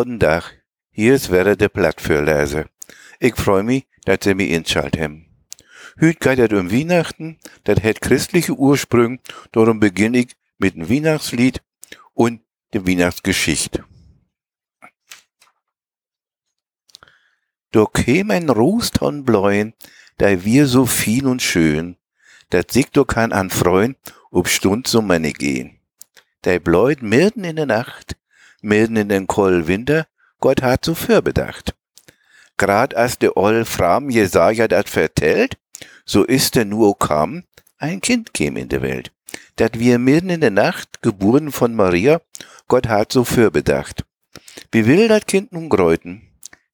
Gauden Dach. Hier ist wäre der Blatt für Leser. Ich freu mich, dass sie mich inschalt haben. Hüt geht um Weihnachten, das hat christliche Ursprünge, darum beginne ich mit dem Weihnachtslied und der Weihnachtsgeschichte. Do käm ein Roston bläuen, da wir so viel und schön, dat sich do kann an freuen, ob Stund so meine gehen. Da bläut mitten in der Nacht, mitten in den kollen Winter, Gott hat so bedacht. Grad als der oll Fram Jesaja dat vertellt, so ist er nur kam, ein Kind käm in der Welt. Dat wir mitten in der Nacht, geboren von Maria, Gott hat so bedacht. Wie will dat Kind nun gräuten?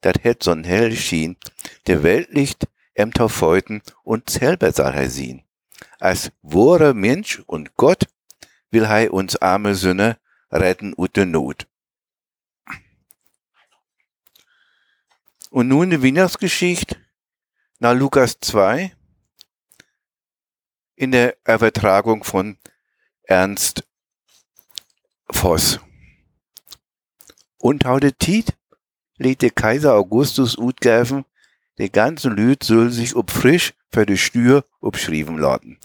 Dat het so'n hell schien, der Weltlicht em Taufeuten und selber soll er sehen. Als wahrer Mensch und Gott will hei uns arme Sünne retten ut de Not. Und nun die Weihnachtsgeschichte nach Lukas 2 in der Übertragung von Ernst Voss. Und heute Tiet der Kaiser Augustus utgäfen, der ganze Lüd soll sich ob frisch für die Stür obschrieben laden.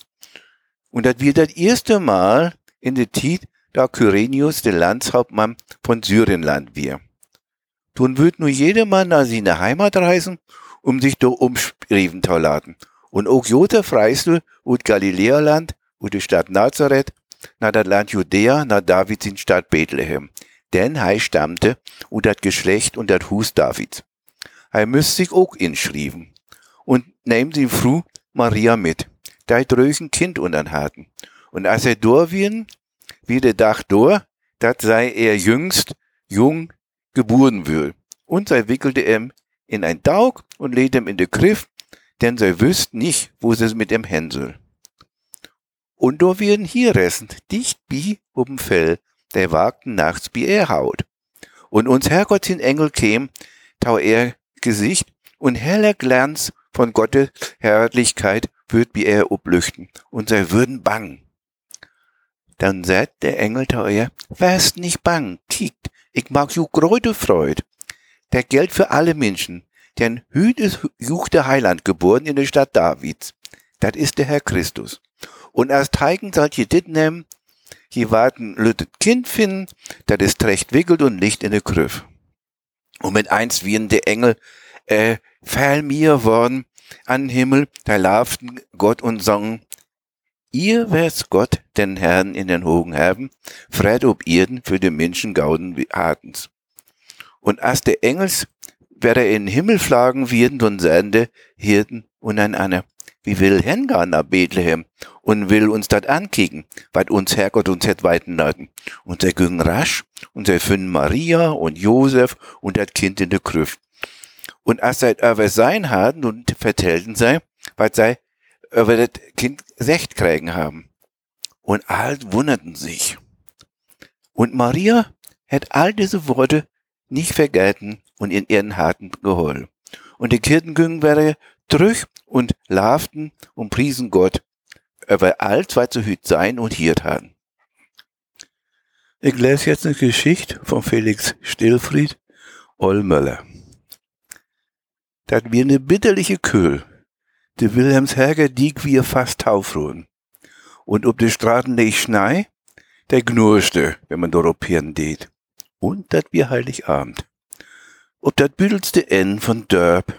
Und das wird das erste Mal in der Tiet, da Kyrenius der Landshauptmann von Syrienland wir. Tun wird nur jedermann nach seine Heimat reisen, um sich da umschrieben zu laden. Und auch Josef Reisel und Galiläerland und die Stadt Nazareth, nach das Land Judäa, nach Davids in Stadt Bethlehem. Denn hei stammte und das Geschlecht und das Hus Davids. Hei müsst sich auch inschrieben. Und nehmt sie früh Maria mit. Da dröchen Kind untern hatten. Und als er durchwien, wie der Dach durch, dat sei er jüngst, jung, geboren will. Und sei wickelte em in ein Daug und lädt em in de Griff, denn sei wüsst nicht, wo sie es mit em Hänsel. Und do werden hier ressen, dicht bi ob'm Fell, der wagten nachts bi er haut. Und uns Herrgott sin Engel käm, tau er Gesicht und heller Glanz von Gottes Herrlichkeit würd bi er oblüchten und sei würden bang. Dann sagt der Engel teuer, wärst nicht bang, kiekt, ich mag ju gröte Freud. Der Geld für alle Menschen, denn hüt ist juchte Heiland geboren in der Stadt Davids. Dat ist der Herr Christus. Und als Teigen sollt ihr dit nehmen, je warten lüttet Kind finden, dat ist recht wickelt und Licht in der Krüff. Und mit eins wie der Engel, äh, fall mir worden an Himmel, da lauften Gott und sangen, ihr wär's Gott, den Herrn in den Hogen haben, freit ob Erden für die Menschen gauden wie Hartens. Und als der Engels, wer er in den Himmel flagen werden und sende, Hirten und ein Anne, wie will Hengar nach Bethlehem und will uns dat ankicken, wat uns Herrgott uns het weiten laden. Und er ging rasch und er finden Maria und Josef und dat Kind in der Krüft. Und als er aber sein hatten und vertellten sei, was sei, über das Kind Secht kriegen haben. Und all wunderten sich. Und Maria hat all diese Worte nicht vergelten und in ihren Harten geholt. Und die Kirchen gingen wäre drüch und lauften und priesen Gott, über all zwei zu hüt sein und hier taten. Ich lese jetzt eine Geschichte von Felix Stillfried, Ollmöller. Dat wir ne bitterliche Köhl, de Wilhelmsherger dieg wir fast taufruhen. Und ob de Straßen nicht schnei, der gnurschte, wenn man doropieren deht. Und dat wir Heiligabend. Ob dat büdelste N von Dörp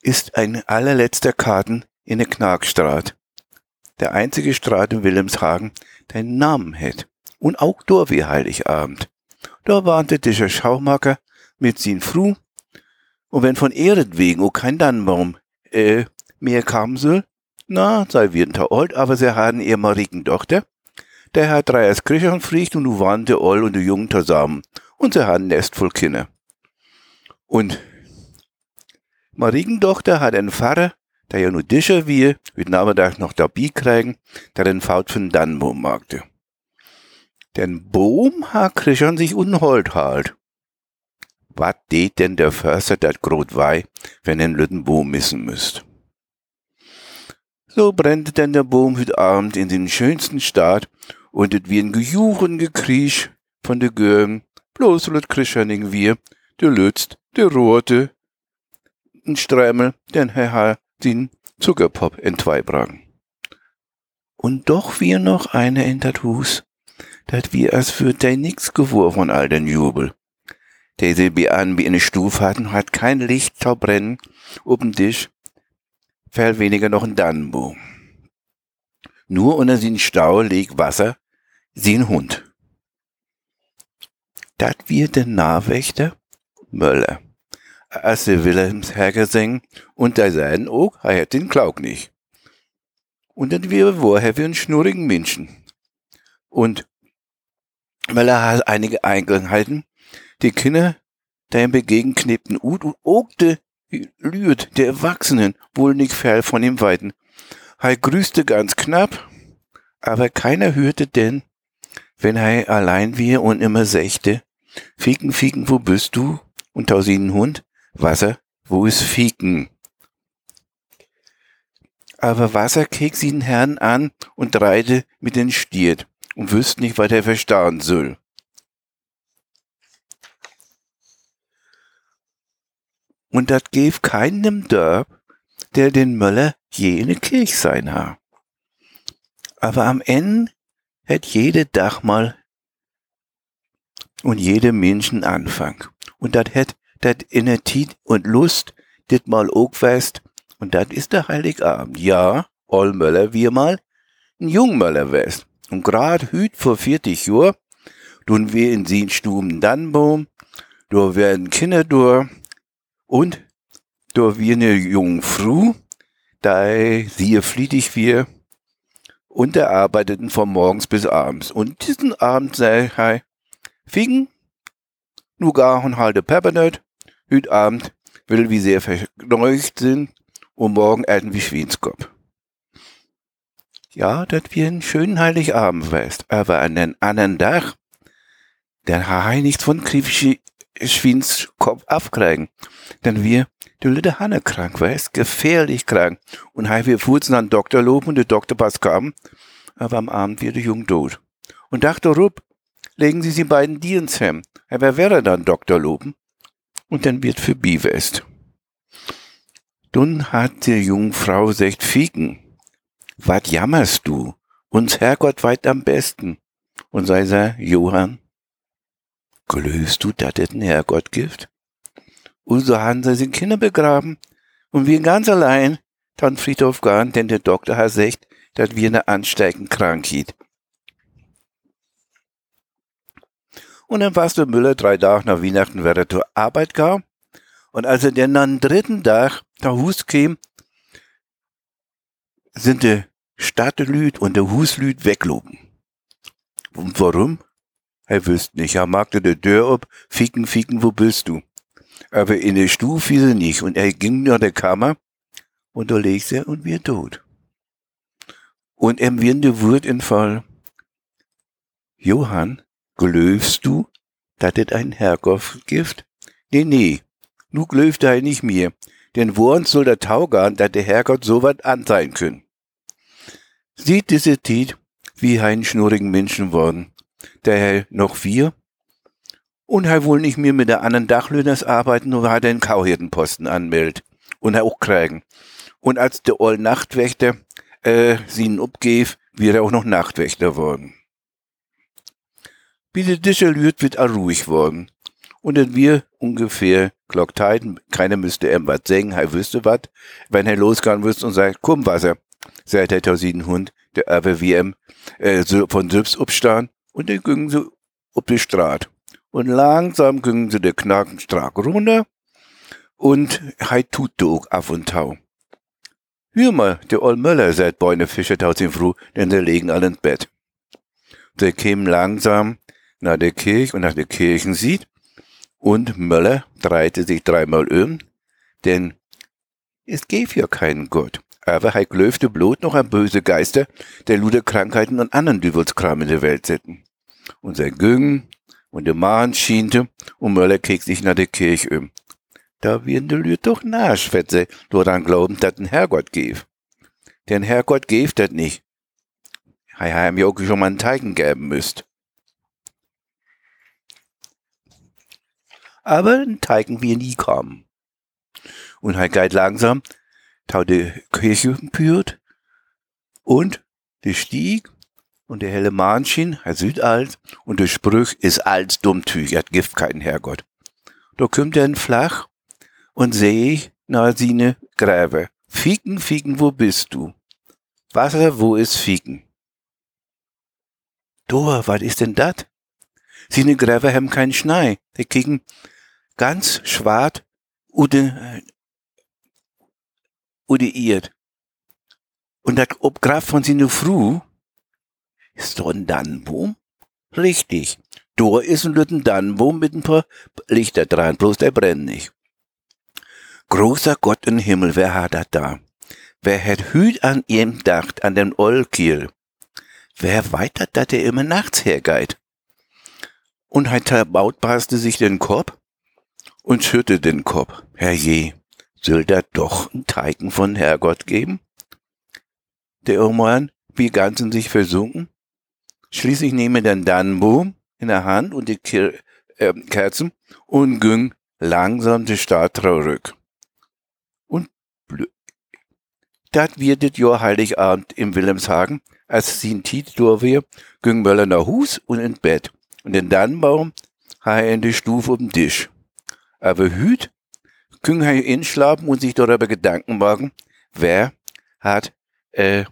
ist ein allerletzter Karten in der Knarkstraat. Der einzige Straat in Wilhelmshagen, der einen Namen hätt. Und auch dort wie Heiligabend. Da warnte der Schaumacker mit sin Fru. Und wenn von Ehret wegen auch kein Dannbaum, äh, mehr kam soll, na, sei wir ein alt, aber sie hatten ihr Mariken Tochter. Der hat drei als Griechern friegt und du waren der Oll und der Jungen zusammen. Und sie hatten Nest voll Kinder. Und Marikentochter hat einen Pfarrer, der ja nur Discher wie, wird Nachmittag noch dabei kriegen, der den Faut den Dannbaum magte. Den Baum hat Christian sich unhold halt. Wat det denn der Förster dat grot wei, wenn en lütten Baum missen müsst? So brennte denn der Baum hüt Abend in den schönsten Staat und et wie ein Gejuchen Gekriech von de Gören, bloß lut krischerning wir, de lützt, de rote, n Strämel, den Herr den Zuckerpop entweibragen. Und doch wir noch eine in dat Hus, dat wir as würd de nix gewur von all den Jubel. Diese bi an wie eine Stufe hatten, hat kein Licht tau brennen, oben Tisch, fällt weniger noch ein Dannenbo. Nur unter sin Stau liegt Wasser, sin Hund. Dat wird der Nahwächter Möller. Als der Wilhelms hergeseng und der seinen auch, er hat den Klaug nicht. Und dann wir woher wir einen schnurrigen Menschen. Und Möller hat einige Einzelheiten, die Kinder, der ihm begegnknebten Ut und ogte Lüt, der Erwachsenen, wohl nicht fern von ihm weiten. Er grüßte ganz knapp, aber keiner hörte denn, wenn er allein wir und immer sechte, Fieken, Fieken, wo bist du? Und tausinen Hund, Wasser, wo ist Fieken? Aber Wasser kek sie den Herrn an und dreite mit den Stiert und wüsst nicht, was er verstauen soll. Und dat gäf keinem Dörp, der den Möller je in Kirch sein ha. Aber am Ende hätt jede Dach mal und jede Menschen Anfang. Und dat hätt dat Energie und Lust dit mal auch west. Und dat ist der Heiligabend. Ja, all Möller wir mal ein Jungmöller west. Und grad hüt vor 40 Jahr, tun wir in sin Stuben Dannbaum, da werden Kinder durch, und da wir ne Jungfrau, da sie flietig wir, und der arbeiteten von morgens bis abends. Und diesen Abend sei hei, Figen, nu gar und halte Peppernut, hüt Abend will wie sehr vergneucht sind, und morgen erden wie Schwienskopf. Ja, dat wir einen schönen Heiligabend weißt, aber an den anderen Tag, der ha nichts von griechische Schwiens Kopf abkriegen. Denn wir, die Lütte Hanne krank, weißt, gefährlich krank. Und hei wir fuhren an Doktor loben und der Doktor pass kam, aber am Abend wird der Jung tot. Und dachte Rupp, legen Sie sie beiden dir ins Hemd. Aber wäre dann Doktor loben? Und dann wird für Bivest. Nun hat die Jungfrau sagt, Fieken, wat jammerst du? Uns Herrgott weit am besten. Und sei er, Johann, Glöst du, dat et ein Herrgott gibt? Und so haben sie sind Kinder begraben. Und wir ganz allein, dann Friedhof gehen, denn der Doktor hat gesagt, dass wir eine ansteigende Krankheit. Und dann warst du Müller drei Tage nach Weihnachten, wer er zur Arbeit kam. Und als er dann am dritten Tag der Hus kam, sind die Stadtlüd und der Huslüd wegloben. Und warum? Er wüsst nicht, er magte der Tür ob, ficken, ficken, wo bist du? Aber in der Stufe ist nicht, und er ging nach der Kammer, und da legst er und wir tot. Und er wird Wurt in Fall. Johann, glöfst du, dat et ein Herrgott gift? Nee, nee, nu glöft er nicht mir, denn wo uns soll der Taugan, dat der Herrgott so wat anzeigen können. Sieht diese Tiet, wie ein schnurrigen Menschen worden der noch wir. Und er wohl nicht mehr mit der anderen Dachlöhners arbeiten, nur hat er einen Kauhirtenposten anmeldet. Und er auch kriegen. Und als der Oll Nachtwächter äh, sie ihn abgef, wird er auch noch Nachtwächter worden. Discher lüht, wird er ruhig worden. Und dann wir ungefähr Glockteiten, keiner müsste ihm was sagen, er wüsste was, wenn er losgehen wüsste und sagt, komm Wasser, sagt der Tausidenhund, der aber wie äh, von selbst abstand und dann gingen sie auf die Straße. Und langsam gingen sie der Knakenstraße runter und hei tut doch auf und tau. Hör mal, der Old Möller seit Beine Fischer taut ihn früh, denn sie legen alle ins Bett. Sie kämen langsam nach der Kirche und nach der Kirchen sieht und Möller dreite sich dreimal um, denn es gäb ja keinen Gott. Aber hei glöfte Blut noch an böse Geister, der lude Krankheiten und anderen Düvelskram in der Welt setzen und sein Güng und der Mahn schiente und Möller kriegt sich nach der Kirche um. Da werden die Leute doch nachschwätze, nur dann glauben, dass ein Herrgott gäf. Denn Herrgott gäf das nicht. Hei, hei, mir auch schon mal einen Teigen geben müsst. aber ein Teigen wir nie kommen. Und halt geht langsam, tau die Kirche pürt und die Stieg und der helle Mahnschien, er süd alt und der Sprüch ist als dummtüch, hat Gift keinen Herrgott. Da kommt er flach und seh ich na sine Gräbe. Fieken, Fieken, wo bist du? Wasser, wo ist Fieken? Dor, was ist denn dat? Sine Gräber haben keinen Schnei. Die kriegen ganz schwarz ude, ude iert. Und dat Obgraf von sine Fru ist doch ein Dannenbaum? Richtig. Dor ist ein lütten Dannenbaum mit ein paar Lichter dran, bloß der brennt nicht. Großer Gott im Himmel, wer hat dat da? Wer hat Hüt an ihm dacht, an den Ollkiel? Wer weitert, dat er immer nachts hergeht? Und hat baut passte sich den Kopf und schütte den Kopf. Herrje, soll da doch ein Teigen von Herrgott geben? Der Oman, wie ganz in sich versunken? Schließlich nehme den Dannenboom in der Hand und die Kir äh, Kerzen und ging langsam die Stadt zurück. Und dat wird Jahr Heiligabend im Wilhelmshagen, als sie in Tiet wir, ging Möller nach Hus und ins Bett. Und den Dannenbaum ha er in die Stufe um den Tisch. Aber hüt, ging er inschlafen und sich darüber Gedanken machen, wer hat äh,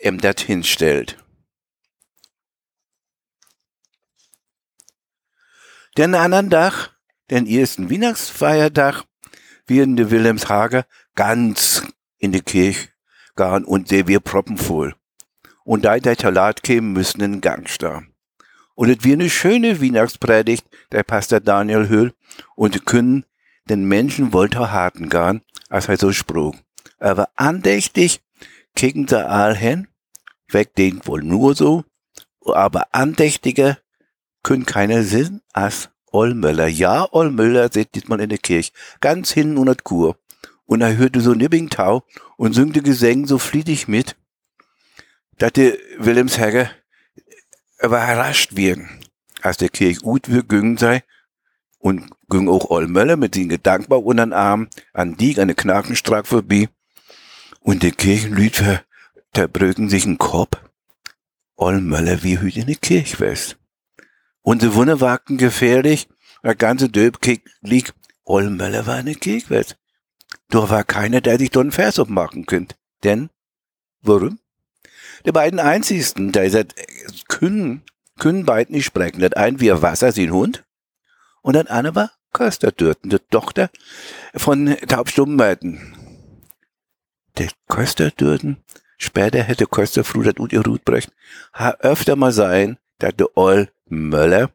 ihm das hinstellt. Den anderen Tag, den ersten Weihnachtsfeiertag, werden die Wilhelmshager ganz in die Kirche gehen und sie wir proppenvoll. Und da der Talat käme, müssen in den Gang stehen. Und es wird eine schöne Weihnachtspredigt, der Pastor Daniel Höhl, und können den Menschen wollte harten gehen, als er so sprach. Aber andächtig kicken sie all hin, weg denkt wohl nur so, aber andächtiger können keiner Sinn als Ollmöller. Ja, Ollmöller sitzt diesmal in der Kirche, ganz hinten unter Kur. Und er hörte so nibbing Tau und süngte Gesänge so fließig mit, dass der Wilhelmsherger überrascht werden, als der Kirche gut wir gingen sei und ging auch Ollmöller mit den Gedankenbau unter den Arm an die eine Knakenstrack vorbei und der Kirchenlüd brögen sich ein Kopf. Ollmöller wie hüt in der Kirche west. Unsere Wunde wagten gefährlich, der ganze Döbkick liegt. Ollenmöller war eine Kegwet. Doch war keiner, der sich dort einen Vers abmachen könnte. Denn, warum? Die beiden einzigsten, der seit können, können beiden nicht sprechen. Das ein wie Wasser, sein Hund. Und das andere war Kösterdürten, die Tochter von Taubstummenweiten. Der Kösterdürten, später hätte Kösterfru das und ihr Rut brecht, ha öfter mal sein, dass der Oll Möller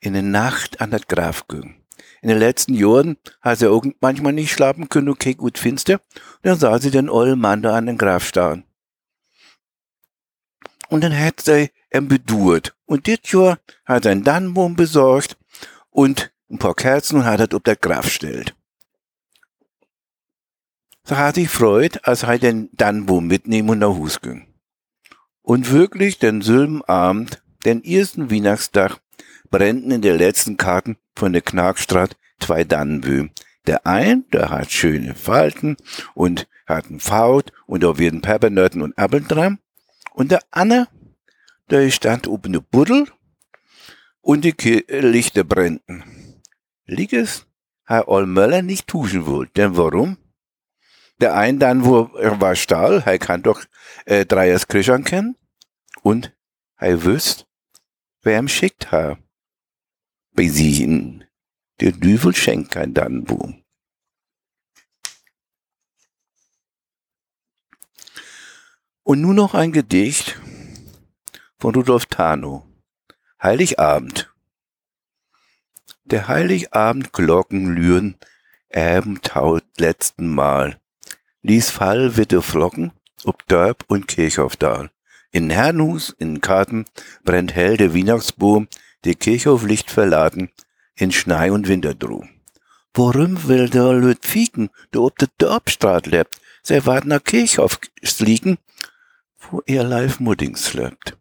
in der Nacht an das Graf ging. In den letzten Jahren hat er auch manchmal nicht schlafen können, okay, gut finster. Und dann sah sie den ollen Mann da an den Graf stehen. Und dann hat sie ihn bedurt. Und dit Jahr hat er einen Dannenbaum besorgt und ein paar Kerzen und hat das auf der Graf stellt. So hat sich freut, als er den Dannenbaum mitnehmen und nach Hus ging. Und wirklich den selben Abend den ersten Weihnachtstag brennten in der letzten Karten von der Knarkstraat zwei Dannenböhm. Der ein, der hat schöne Falten und hat einen Faut und da werden Peppernötten und Appeln dran. Und der andere, der stand oben eine Buddel und die Lichter brennten. Liegt es, Herr Olmöller nicht tuschen wohl. Denn warum? Der ein dann, wo er war Stahl, er kann doch äh, Dreiers Krischern kennen und er wüsst, wer ihm schickt. Bei sie der Düvel schenkt kein Dannenboom. Und nun noch ein Gedicht von Rudolf Tano. Heiligabend. Der Heiligabend-Glocken lüren Abendtaut letzten Mal. Ließ Fall witte Flocken ob Dörp und Kirchhofdal. In Hernhus, in Karten, brennt hell der Weihnachtsbaum, die Kirchhof Licht verladen, in Schnei und Winterdruh. Worum will der Lüt fieken, der ob der Dorpstraat lebt, wart nach Kirchhof liegen, wo er live Muddings lebt.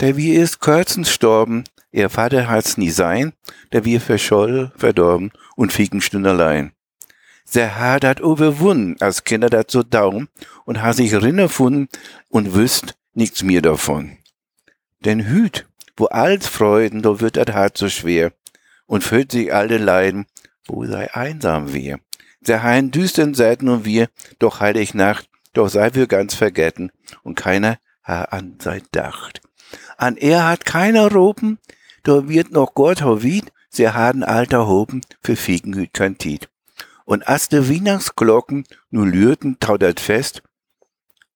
Der wie ist kürzens storben, Ihr Vater hat's nie sein, der wir verscholl, verdorben und fiegen stünd allein. Der Herr hat überwunden, als Kinder dat so daum und hat sich rinnerfunden und wüsst nichts mehr davon. Denn Hüt, wo alles Freuden, da wird dat hart so schwer und füllt sich alle Leiden, wo sei einsam wir. Der Hein düstern Seiten und wir, doch heilig Nacht, doch sei wir ganz vergessen und keiner ha an sei dacht. An er hat keiner ropen, da wird noch Gott hovied, sie haben alter Hopen für Fiegenhüt kein Tiet. Und as de Weihnachtsglocken nu lürten taudert fest,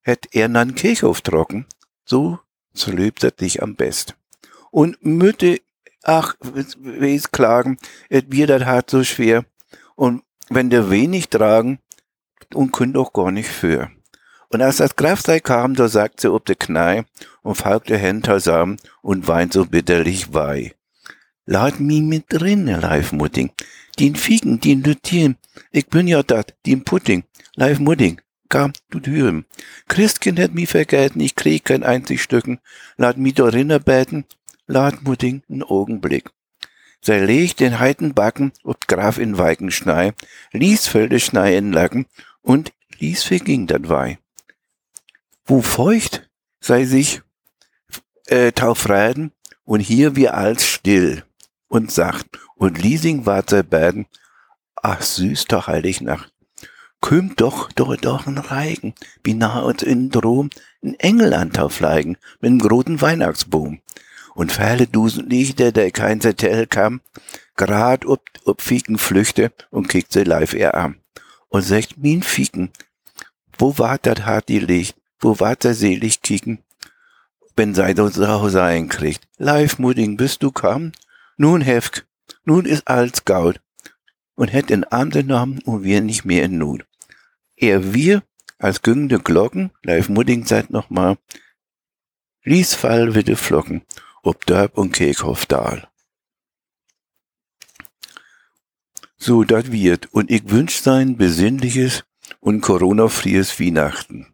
hätt er nan Kirchhof trocken, so lebt er dich am best. Und Mütte, ach, wes klagen, et wir dat hart so schwer, und wenn der wenig tragen, und könnt auch gar nicht für. Und als das Grafsei kam, da sagt sie ob de Knei und falkte Händler sam und weint so bitterlich wei. Lad mi mit drinne, Leif Mudding. Den Fiegen, den Lütien. Ich bin ja dat, den Pudding. Leif Mudding. Kam, du Dürüm. Christkind hat mi vergelten, ich krieg kein einzig Stücken. Lad mi darinne beten. Lad Mudding n Augenblick. Sei leg den heiten Backen ob Graf in Weikenschnei, ließ Felde Schnei in Lacken und ließ verging dat Wei. Wo feucht sei sich äh, taufreiden und hier wir als still und sacht und Liesing ward sei beiden, ach süß doch heilig Nacht. Kümmt doch, doch, doch ein Reigen, wie nah uns in Drom, ein Engel antaufleigen, mit nem großen Weihnachtsbaum. Und feile Dusen Lichter, der kein Zettel kam, grad ob, ob Fieken flüchte und kickt sie live er an. Und sagt, min Fieken, wo wart dat hart die Licht, wo wart der selig kicken, wenn sei so sein kriegt. Live Mudding, bist du kam? Nun Hefk, nun ist alles gaut. Und hätt in Arm genommen und wir nicht mehr in Not. Er wir, als güngende Glocken, live Mudding seid noch mal, ließ fall witte Flocken, ob Dörp und Keekhoff dahl. So dat wird, und ich wünsch sein besinnliches und Corona-fries Weihnachten.